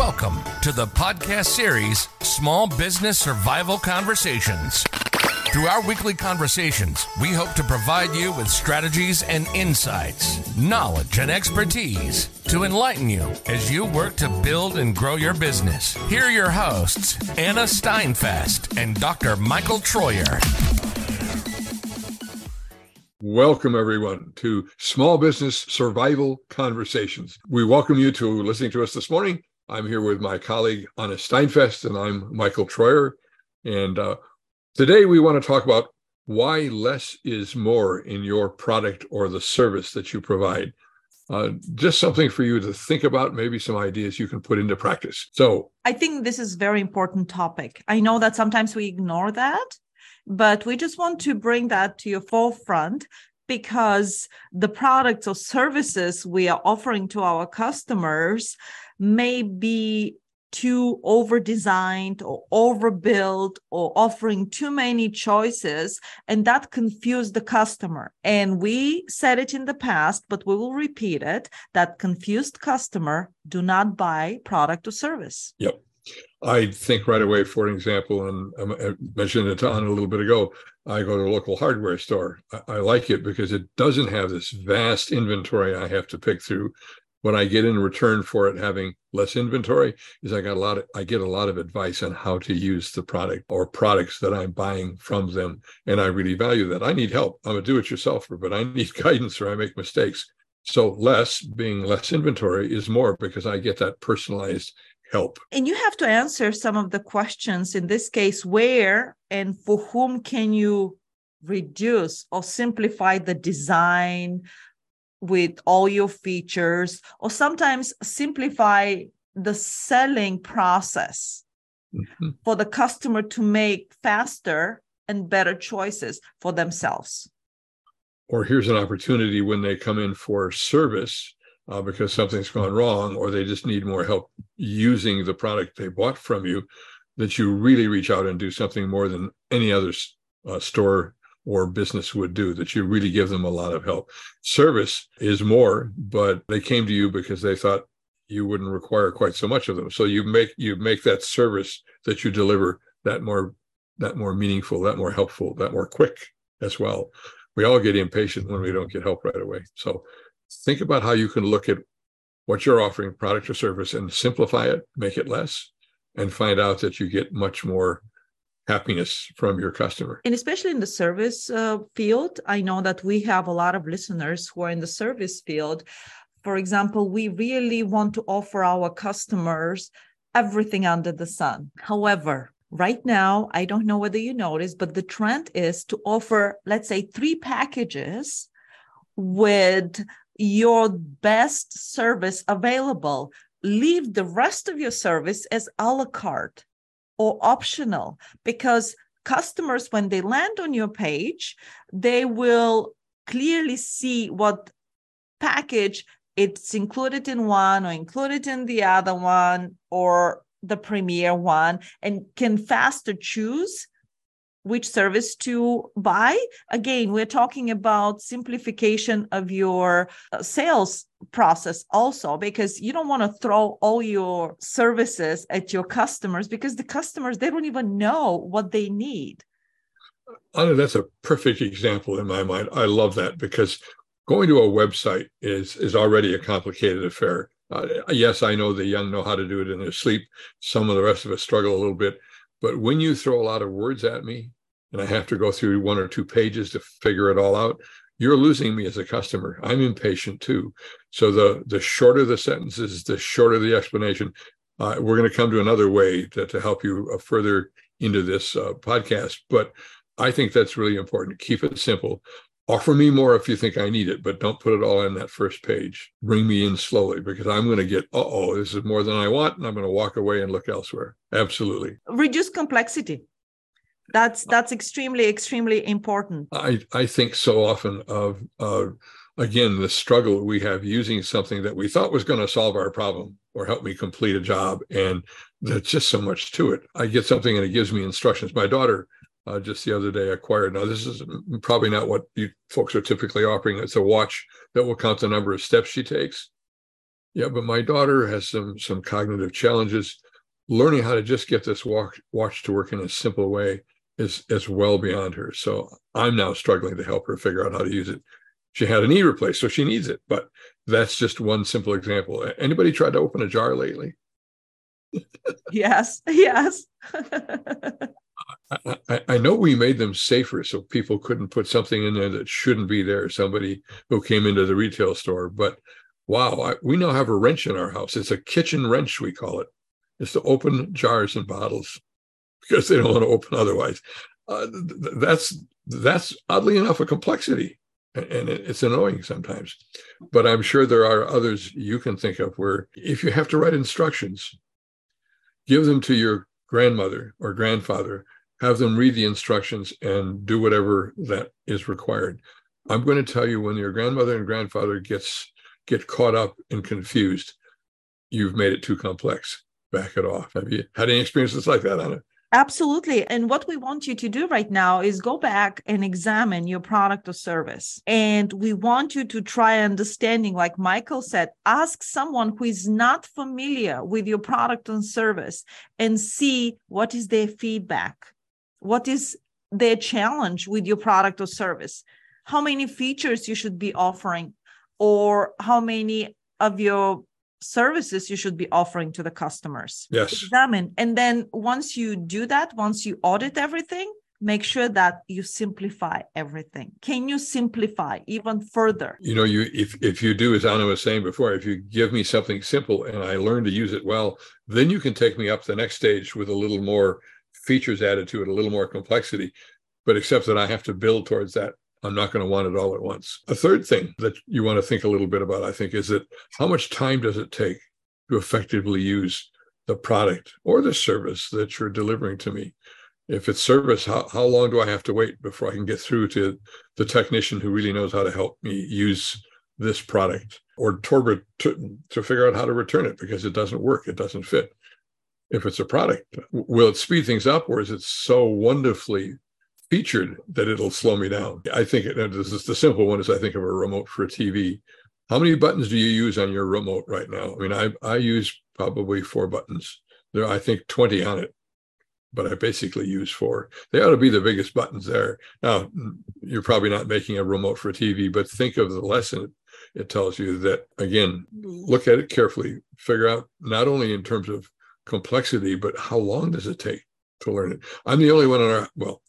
Welcome to the podcast series Small Business Survival Conversations. Through our weekly conversations, we hope to provide you with strategies and insights, knowledge and expertise to enlighten you as you work to build and grow your business. Here are your hosts, Anna Steinfest and Dr. Michael Troyer. Welcome, everyone, to Small Business Survival Conversations. We welcome you to listening to us this morning. I'm here with my colleague Anna Steinfest, and I'm Michael Troyer. And uh, today we want to talk about why less is more in your product or the service that you provide. Uh, just something for you to think about, maybe some ideas you can put into practice. So, I think this is very important topic. I know that sometimes we ignore that, but we just want to bring that to your forefront because the products or services we are offering to our customers may be too over designed or overbuilt or offering too many choices and that confused the customer. And we said it in the past but we will repeat it that confused customer do not buy product or service. Yep. I think right away for example and um, i mentioned it on a little bit ago i go to a local hardware store I, I like it because it doesn't have this vast inventory i have to pick through what I get in return for it having less inventory is I got a lot of I get a lot of advice on how to use the product or products that I'm buying from them. And I really value that. I need help. I'm a do-it-yourselfer, but I need guidance or I make mistakes. So less being less inventory is more because I get that personalized help. And you have to answer some of the questions in this case, where and for whom can you reduce or simplify the design with all your features or sometimes simplify the selling process mm-hmm. for the customer to make faster and better choices for themselves or here's an opportunity when they come in for service uh, because something's gone wrong or they just need more help using the product they bought from you that you really reach out and do something more than any other uh, store or business would do, that you really give them a lot of help. Service is more, but they came to you because they thought you wouldn't require quite so much of them. So you make you make that service that you deliver that more that more meaningful, that more helpful, that more quick as well. We all get impatient when we don't get help right away. So think about how you can look at what you're offering, product or service, and simplify it, make it less, and find out that you get much more happiness from your customer. And especially in the service uh, field, I know that we have a lot of listeners who are in the service field. For example, we really want to offer our customers everything under the sun. However, right now, I don't know whether you noticed, but the trend is to offer, let's say, three packages with your best service available. Leave the rest of your service as a la carte or optional because customers when they land on your page they will clearly see what package it's included in one or included in the other one or the premier one and can faster choose which service to buy. Again, we're talking about simplification of your uh, sales process also because you don't want to throw all your services at your customers because the customers they don't even know what they need. Anna, that's a perfect example in my mind. I love that because going to a website is is already a complicated affair. Uh, yes, I know the young know how to do it in their sleep. Some of the rest of us struggle a little bit. But when you throw a lot of words at me and I have to go through one or two pages to figure it all out, you're losing me as a customer. I'm impatient too. So the the shorter the sentences, the shorter the explanation. Uh, we're going to come to another way to, to help you uh, further into this uh, podcast, but I think that's really important. Keep it simple. Offer me more if you think I need it, but don't put it all in that first page. Bring me in slowly because I'm going to get, uh oh, this is more than I want, and I'm going to walk away and look elsewhere. Absolutely. Reduce complexity that's that's extremely extremely important i i think so often of uh, again the struggle we have using something that we thought was going to solve our problem or help me complete a job and there's just so much to it i get something and it gives me instructions my daughter uh, just the other day acquired now this is probably not what you folks are typically offering it's a watch that will count the number of steps she takes Yeah, but my daughter has some some cognitive challenges. Learning how to just get this watch watch to work in a simple way is is well beyond her. So I'm now struggling to help her figure out how to use it. She had a knee replaced, so she needs it. But that's just one simple example. Anybody tried to open a jar lately? yes, yes. I, I, know we made them safer so people couldn't put something in there that shouldn't be there. Somebody who came into the retail store, but wow, I, we now have a wrench in our house. It's a kitchen wrench, we call it. It's to open jars and bottles because they don't want to open otherwise. Uh, th- that's that's oddly enough a complexity, and it's annoying sometimes. But I'm sure there are others you can think of where if you have to write instructions, give them to your grandmother or grandfather, have them read the instructions and do whatever that is required. I'm going to tell you when your grandmother and grandfather gets get caught up and confused, you've made it too complex. Back it off. Have you had any experiences like that, Anna? Absolutely. And what we want you to do right now is go back and examine your product or service. And we want you to try understanding, like Michael said, ask someone who is not familiar with your product and service and see what is their feedback. What is their challenge with your product or service? How many features you should be offering, or how many of your services you should be offering to the customers. Yes. Examine. And then once you do that, once you audit everything, make sure that you simplify everything. Can you simplify even further? You know, you if if you do as Anna was saying before, if you give me something simple and I learn to use it well, then you can take me up the next stage with a little more features added to it, a little more complexity. But except that I have to build towards that I'm not going to want it all at once. A third thing that you want to think a little bit about, I think, is that how much time does it take to effectively use the product or the service that you're delivering to me? If it's service, how, how long do I have to wait before I can get through to the technician who really knows how to help me use this product or to, to, to figure out how to return it because it doesn't work, it doesn't fit? If it's a product, will it speed things up or is it so wonderfully featured that it'll slow me down. I think this is the simple one is I think of a remote for a TV. How many buttons do you use on your remote right now? I mean, I I use probably four buttons. There, I think 20 on it, but I basically use four. They ought to be the biggest buttons there. Now, you're probably not making a remote for a TV, but think of the lesson it tells you that again, look at it carefully, figure out not only in terms of complexity, but how long does it take to learn it? I'm the only one on our well,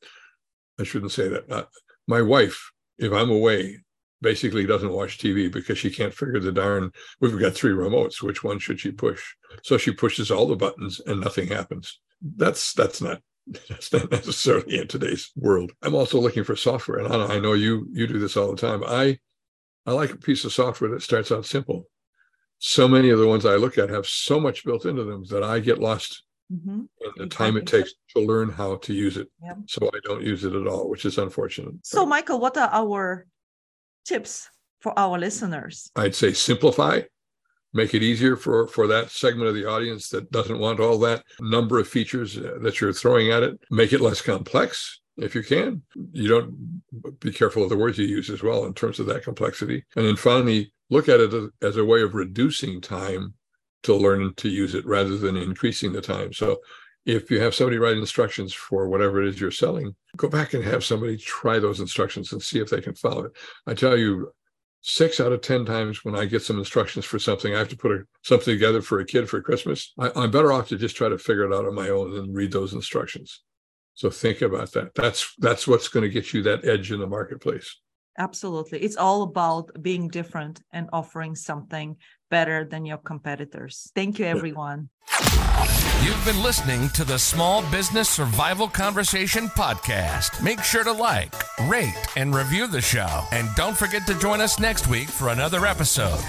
I shouldn't say that. Uh, my wife, if I'm away, basically doesn't watch TV because she can't figure the darn. We've got three remotes. Which one should she push? So she pushes all the buttons and nothing happens. That's that's not that's not necessarily in today's world. I'm also looking for software, and I know you you do this all the time. I I like a piece of software that starts out simple. So many of the ones I look at have so much built into them that I get lost mm-hmm. and the time it takes to learn how to use it. Yeah. So I don't use it at all, which is unfortunate. So, Michael, what are our tips for our listeners? I'd say simplify, make it easier for for that segment of the audience that doesn't want all that number of features uh, that you're throwing at it. Make it less complex if you can. You don't be careful of the words you use as well in terms of that complexity. And then finally, look at it as a way of reducing time to learn to use it rather than increasing the time. So if you have somebody write instructions for whatever it is you're selling, go back and have somebody try those instructions and see if they can follow it. I tell you, six out of 10 times when I get some instructions for something, I have to put a, something together for a kid for Christmas. I, I'm better off to just try to figure it out on my own and read those instructions. So think about that. That's that's what's going to get you that edge in the marketplace. Absolutely. It's all about being different and offering something better than your competitors. Thank you, everyone. You've been listening to the Small Business Survival Conversation podcast. Make sure to like, rate, and review the show. And don't forget to join us next week for another episode.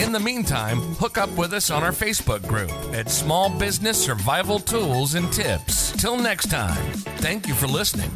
In the meantime, hook up with us on our Facebook group at Small Business Survival Tools and Tips. Till next time, thank you for listening.